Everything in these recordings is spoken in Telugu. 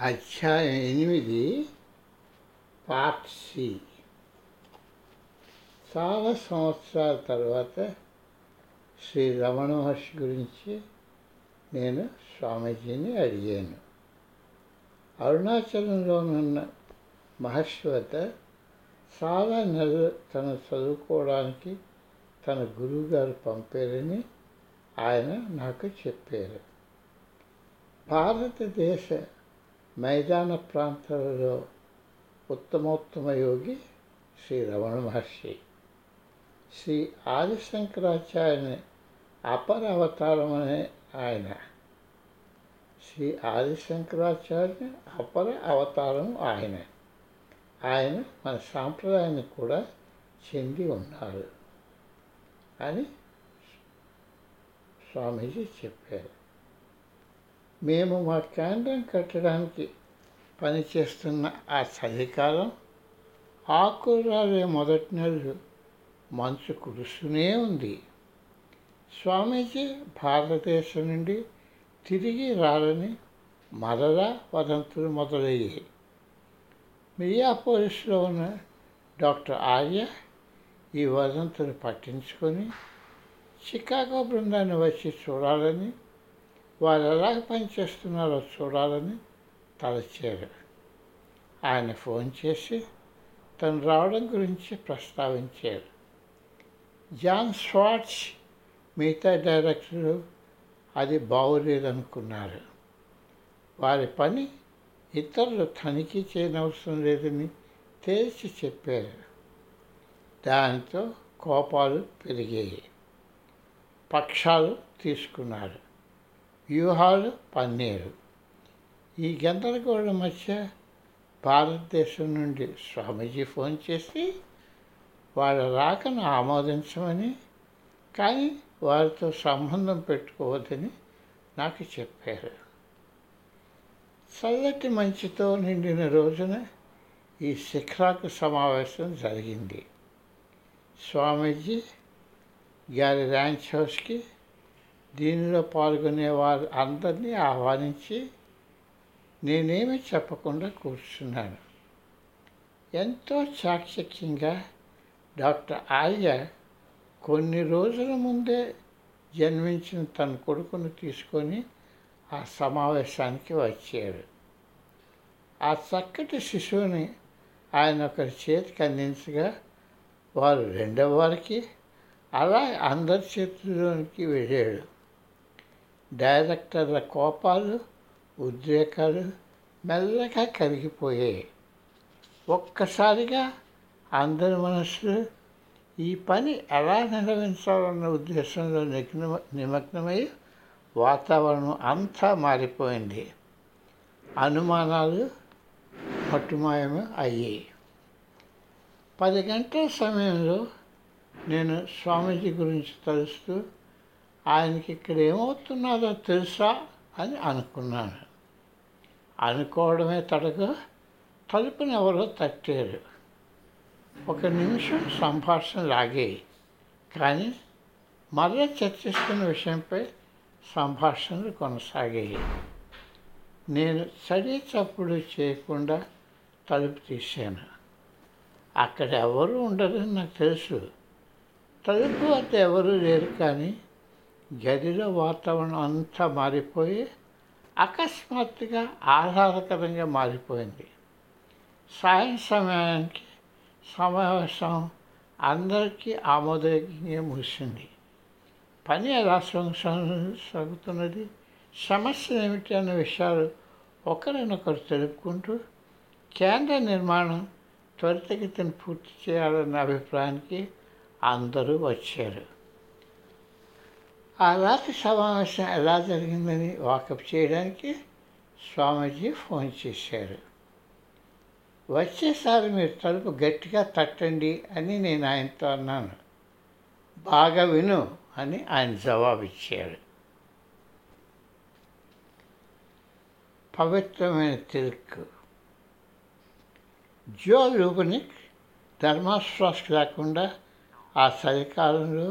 అధ్యాయం ఎనిమిది పార్ట్ సి చాలా సంవత్సరాల తర్వాత శ్రీ రమణ మహర్షి గురించి నేను స్వామీజీని అడిగాను. అరుణాచలంలోనున్న మహర్షి వద్ద చాలా నెలలు తను చదువుకోవడానికి తన గురువుగారు పంపారని ఆయన నాకు చెప్పారు. భారతదేశ మైదాన ప్రాంతాలలో ఉత్తమోత్తమ యోగి శ్రీ రమణ మహర్షి శ్రీ ఆదిశంకరాచార్యుని అపర అవతారం అనే ఆయన శ్రీ ఆదిశంకరాచార్య అపర అవతారం ఆయన ఆయన మన సాంప్రదాయాన్ని కూడా చెంది ఉన్నారు అని స్వామీజీ చెప్పారు. మేము మా కేంద్రం కట్టడానికి పనిచేస్తున్న ఆ చలికాలం ఆకురాలే మొదటి నెలలు మంచు కురుస్తూనే ఉంది. స్వామీజీ భారతదేశం నుండి తిరిగి రాలని మరలా వదంతులు మొదలయ్యాయి. మియాపోలిస్లో ఉన్న డాక్టర్ ఆర్య ఈ వదంతులు పట్టించుకొని చికాగో బృందాన్ని వచ్చి చూడాలని వారు ఎలా పనిచేస్తున్నారో చూడాలని తలచారు ఆయన ఫోన్ చేసి తను రావడం గురించి ప్రస్తావించారు జాన్ స్వాట్స్ మిగతా డైరెక్టరు అది బాగోలేదనుకున్నారు వారి పని ఇతరులు తనిఖీ చేయనవసరం లేదని తేల్చి చెప్పారు. దానితో కోపాలు పెరిగాయి. పక్షాలు తీసుకున్నారు. వ్యూహాలు పన్నీరు. ఈ గందరగోళం మధ్య భారతదేశం నుండి స్వామీజీ ఫోన్ చేసి వాళ్ళ రాకను ఆమోదించమని కానీ వారితో సంబంధం పెట్టుకోవద్దని నాకు చెప్పారు. చల్లటి మంచుతో నిండిన రోజున ఈ శిఖరాకు సమావేశం జరిగింది. స్వామీజీ గారి ర్యాంచ్ హౌస్కి దీనిలో పాల్గొనే వారు అందరినీ ఆహ్వానించి నేనేమి చెప్పకుండా కూర్చున్నాను. ఎంతో చాకచక్యంగా డాక్టర్ ఆర్య కొన్ని రోజుల ముందే జన్మించిన తన కొడుకును తీసుకొని ఆ సమావేశానికి వచ్చాడు ఆ చక్కటి శిశువుని ఆయన ఒకరి చేతికి అందించగా వారు రెండవ వారికి అలా అందరి చేతుల్లోనికి వెళ్ళాడు. డైరెక్టర్ల కోపాలు ఉద్రేకాలు మెల్లగా కరిగిపోయాయి. ఒక్కసారిగా అందరి మనసు ఈ పని ఎలా నిర్వహించాలన్న ఉద్దేశంలో నిగ్న నిమగ్నమై వాతావరణం అంతా మారిపోయింది. అనుమానాలు పట్టుమాయము అయ్యాయి. పది గంటల సమయంలో నేను స్వామీజీ గురించి తలుస్తూ ఆయనకి ఇక్కడ ఏమవుతున్నారో తెలుసా అని అనుకున్నాను. అనుకోవడమే తడగ తలుపుని ఎవరో తట్టారు. ఒక నిమిషం సంభాషణ లాగాయి కానీ మరలా చర్చిస్తున్న విషయంపై సంభాషణలు కొనసాగాయి. నేను చడి చప్పుడు చేయకుండా తలుపు తీశాను. అక్కడ ఎవరు ఉండరని నాకు తెలుసు. తలుపు వద్ద ఎవరు లేరు కానీ గదిలో వాతావరణం అంతా మారిపోయి అకస్మాత్తుగా ఆహ్లాదకరంగా మారిపోయింది. సాయం సమయానికి సమావేశం అందరికీ ఆమోదయోగ్యంగా ముగిసింది. పని ఎలా సాగుతున్నది? సమస్య ఏమిటి అన్న విషయాలు ఒకరినొకరు తెలుపుకుంటూ కేంద్ర నిర్మాణం త్వరితగతిని పూర్తి చేయాలన్న అభిప్రాయానికి అందరూ వచ్చారు. ఆ రాత్రి సమావేశం ఎలా జరిగిందని వాకప్ చేయడానికి స్వామీజీ ఫోన్ చేశారు వచ్చేసారి మీరు తలుపు గట్టిగా తట్టండి అని నేను ఆయనతో అన్నాను బాగా విను అని ఆయన జవాబిచ్చారు పవిత్రమైన తిరుక్కు జో లూబనిక్ ధర్మాశ్వాస లేకుండా ఆ చలికాలంలో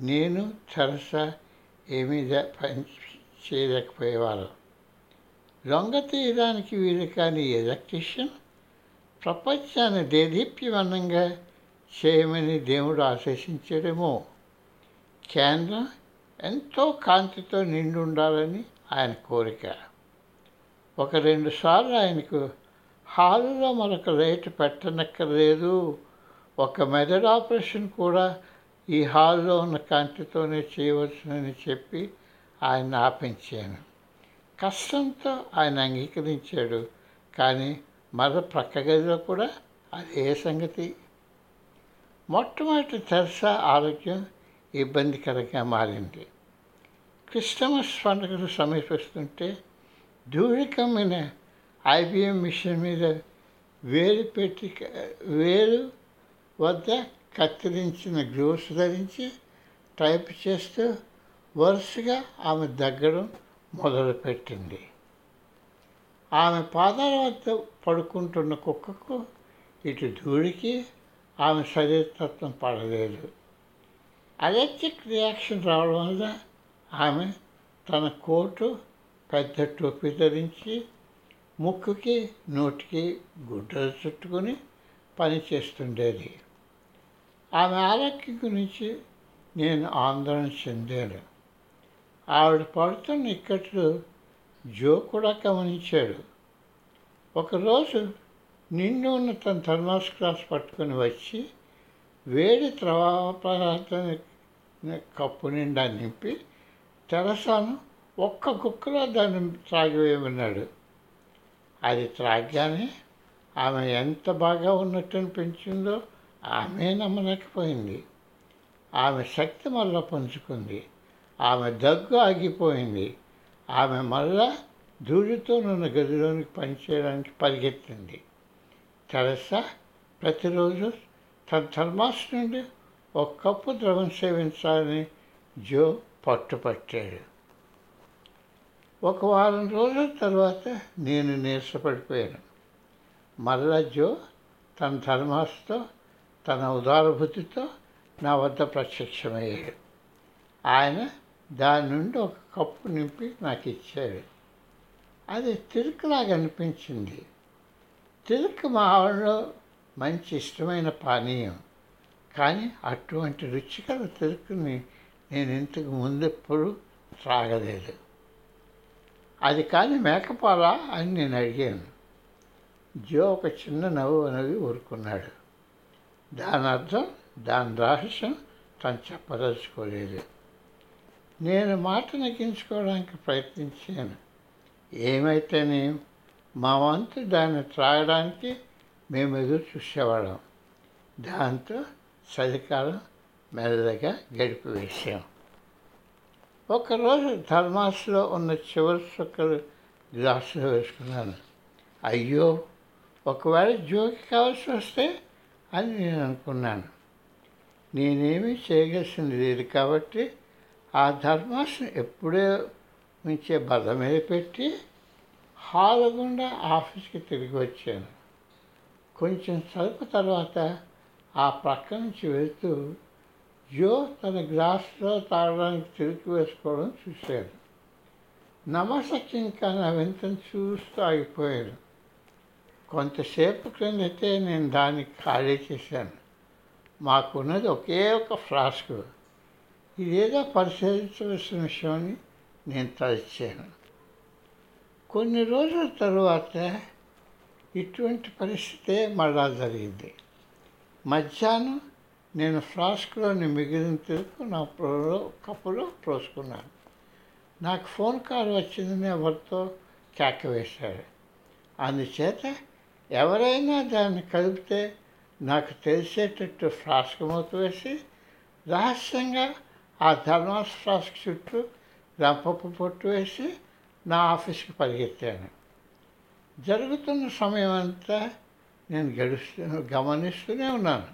నేను తెరసా ఏమీ పని చేయలేకపోయేవారు దొంగ తీయడానికి వీలు కాని ఎలక్ట్రిషియన్ ప్రపంచాన్ని దేదీప్యమానంగా చేయమని దేవుడు ఆశేషించడమో కేంద్రం ఎంతో కాంతితో నిండి ఉండాలని ఆయన కోరిక. ఒక రెండు సార్లు ఆయనకు హాలులో మరొక లైట్ పెట్టనక్కర్లేదు. ఒక మెదడు ఆపరేషన్ కూడా ఈ హాల్లో ఉన్న కంటితోనే చేయవలసినని చెప్పి ఆయన ఆపించాను. కష్టంతో ఆయన అంగీకరించాడు కానీ మరో ప్రక్క గదిలో కూడా అది ఏ సంగతి. మొట్టమొదటి తెరసా ఆరోగ్యం ఇబ్బందికరంగా మారింది. క్రిస్టమస్ పండుగను సమీపిస్తుంటే దూరికమైన ఐబిఎం మిషన్ మీద వేలు పెట్టి వేలు వద్ద కత్తిరించిన గ్లూస్ ధరించి టైప్ చేస్తూ వరుసగా ఆమె దగ్గడం మొదలుపెట్టింది. ఆమె పాదాల వద్ద పడుకుంటున్న కుక్కకు ఇటు ధూళికి ఆమె శరీరతత్వం పడలేదు. అలర్జిక్ రియాక్షన్ రావడం వల్ల ఆమె తన కోటు పెద్ద టోపీ ధరించి ముక్కుకి నోటికి గుడ్డలు చుట్టుకొని పని చేస్తుండేది ఆమె ఆరోగ్యం గురించి నేను ఆందోళన చెందాను. ఆవిడ పడుతున్న ఇక్కట్లు జో కూడా గమనించాడు. ఒకరోజు నిండు ఉన్న తన థర్మాస్ గ్లాస్ పట్టుకొని వచ్చి వేడి త్రవ పదార్థాన్ని కప్పు నిండా నింపి తెరసాను ఒక్క కుక్కలో దాన్ని త్రాగివేయమన్నాడు. అది త్రాగానే ఆమె ఎంత బాగా ఉన్నట్టు అనిపించిందో ఆమె నమ్మలేకపోయింది ఆమె శక్తి మళ్ళా పంచుకుంది ఆమె దగ్గు ఆగిపోయింది. ఆమె మళ్ళా దూడితో నన్ను గదిలోనికి పనిచేయడానికి పరిగెత్తింది. తెరసా ప్రతిరోజు తన థర్మాస్ నుండి ఒక కప్పు ద్రవం సేవించాలని జో పట్టుపట్టాడు. ఒక వారం రోజుల తర్వాత నేను నీరసపడిపోయాను. మరలా జో తన ధర్మాస్తో తన ఉదారబుద్ధితో నా వద్ద ప్రత్యక్షమయ్యాడు. ఆయన దాని నుండి ఒక కప్పు నింపి నాకు ఇచ్చాడు. అది తిరుకులాగా అనిపించింది. తిరుకు మా ఆవిడలో మంచి ఇష్టమైన పానీయం. కానీ అటువంటి రుచికర తిరుకుని నేను ఇంతకు ముందెప్పుడు త్రాగలేదు. అది కానీ మేకపాలా అని నేను అడిగాను. జో ఒక చిన్న నవ్వు నవ్వి ఊరుకున్నాడు. దాని అర్థం దాని రహస్యం తను చెప్పదలుచుకోలేదు. నేను మాట నెగ్గించుకోవడానికి ప్రయత్నించాను. ఏమైతేనే మా వంతు దాన్ని త్రాగడానికి మేము ఎదురు చూసేవాళ్ళం. దాంతో చలికాలం మెల్లగా గడిపివేశాం ఒకరోజు ధర్మాసులో ఉన్న చివరి చుక్కలు గ్లాసులో వేసుకున్నాను. అయ్యో ఒకవేళ జోకి కావాల్సి వస్తే అని నేను అనుకున్నాను. నేనేమీ చేయగలిసింది లేదు కాబట్టి ఆ ధర్మాసనం ఎప్పుడే మించే బద మీద పెట్టి హాల్ గుండా ఆఫీస్కి తిరిగి వచ్చాను. కొంచెం సరుకు తర్వాత ఆ ప్రక్క నుంచి వెళ్తూ జో తన గ్లాసులో తాగడానికి తిరిగి వేసుకోవడం చూశాను. నమసక్యం కానీ ఆ వింతను చూస్తూ ఆగిపోయాను. కొంతసేపు క్రిందటే నేను దాన్ని ఖాళీ చేశాను. మాకున్నది ఒకే ఒక ఫ్లాస్క్. ఇదేదో పరిశీలించవలసిన విషయమని నేను తలచాను. కొన్ని రోజుల తరువాత ఇటువంటి పరిస్థితే మళ్ళా జరిగింది. మధ్యాహ్నం నేను ఫ్లాస్క్లోని మిగిలిన తెలుపు నా ప్రోలో కప్పులో పోసుకున్నాను. నాకు ఫోన్ కాల్ వచ్చిందని ఎవరితో కేక వేశాడు అందుచేత ఎవరైనా దాన్ని కలిపితే నాకు తెలిసేటట్టు ఫ్లాస్క్ మూత వేసి రహస్యంగా ఆ ధర్మాస్ ఫ్లాస్క్ చుట్టూ రంపపు పొట్టు వేసి నా ఆఫీస్కి పరిగెత్తాను. జరుగుతున్న సమయం అంతా నేను గడుస్తూ గమనిస్తూనే ఉన్నాను.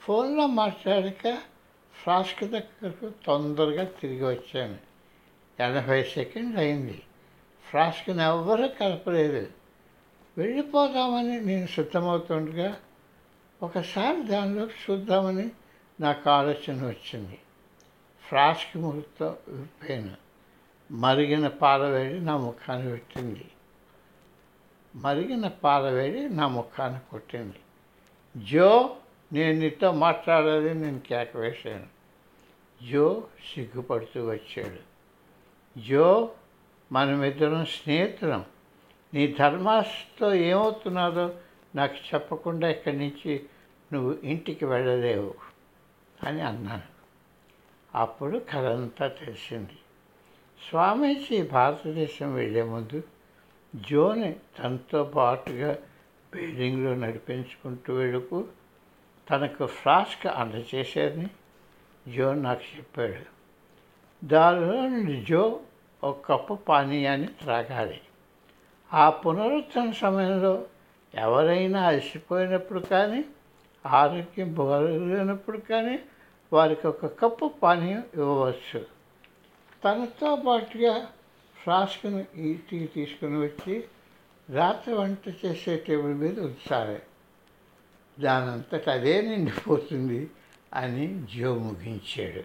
ఫోన్లో మాట్లాడాక ఫ్లాస్క్ దగ్గరకు తొందరగా తిరిగి వచ్చాను. ఎనభై సెకండ్ అయింది. ఫ్లాస్క్ని ఎవ్వరూ కలపలేదు. వెళ్ళిపోదామని నేను సిద్ధమవుతుండగా ఒకసారి దానిలోకి చూద్దామని నాకు ఆలోచన వచ్చింది. ఫ్లాస్క్ ముహూర్తం విప్పాను. మరిగిన పాలవేడి నా ముఖాన్ని పెట్టింది. మరిగిన పాలవేడి నా ముఖాన్ని కొట్టింది. జో నేను నీతో మాట్లాడాలి నేను కేక వేశాను. జో సిగ్గుపడుతూ వచ్చాడు. జో మనమిద్దరం స్నేహితులం. నీ ధర్మాస్తో ఏమవుతున్నారో నాకు చెప్పకుండా ఇక్కడి నుంచి నువ్వు ఇంటికి వెళ్ళలేవు అని అన్నాను. అప్పుడు కథంతా తెలిసింది. స్వామీజీ భారతదేశం వెళ్ళే ముందు జోని తనతో పాటుగా బిల్డింగ్లో నడిపించుకుంటూ వెళుకు తనకు ఫ్లాస్క్ అందచేశారని జో నాకు చెప్పాడు. దానిలో నుండి జో ఒక కప్పు పానీయాన్ని త్రాగాలి. ఆ పునరుద్ధరణ సమయంలో ఎవరైనా అలసిపోయినప్పుడు కానీ ఆరోగ్యం బాగలేనప్పుడు కానీ వారికి ఒక కప్పు పానీయం ఇవ్వవచ్చు. తనతో పాటుగా ఫ్లాస్క్ను ఇంటికి తీసుకుని వచ్చి రాత్రి వంట చేసే టేబుల్ మీద ఉంచాలి. దానంతట అదే నిండిపోతుంది అని జో ముగించాడు.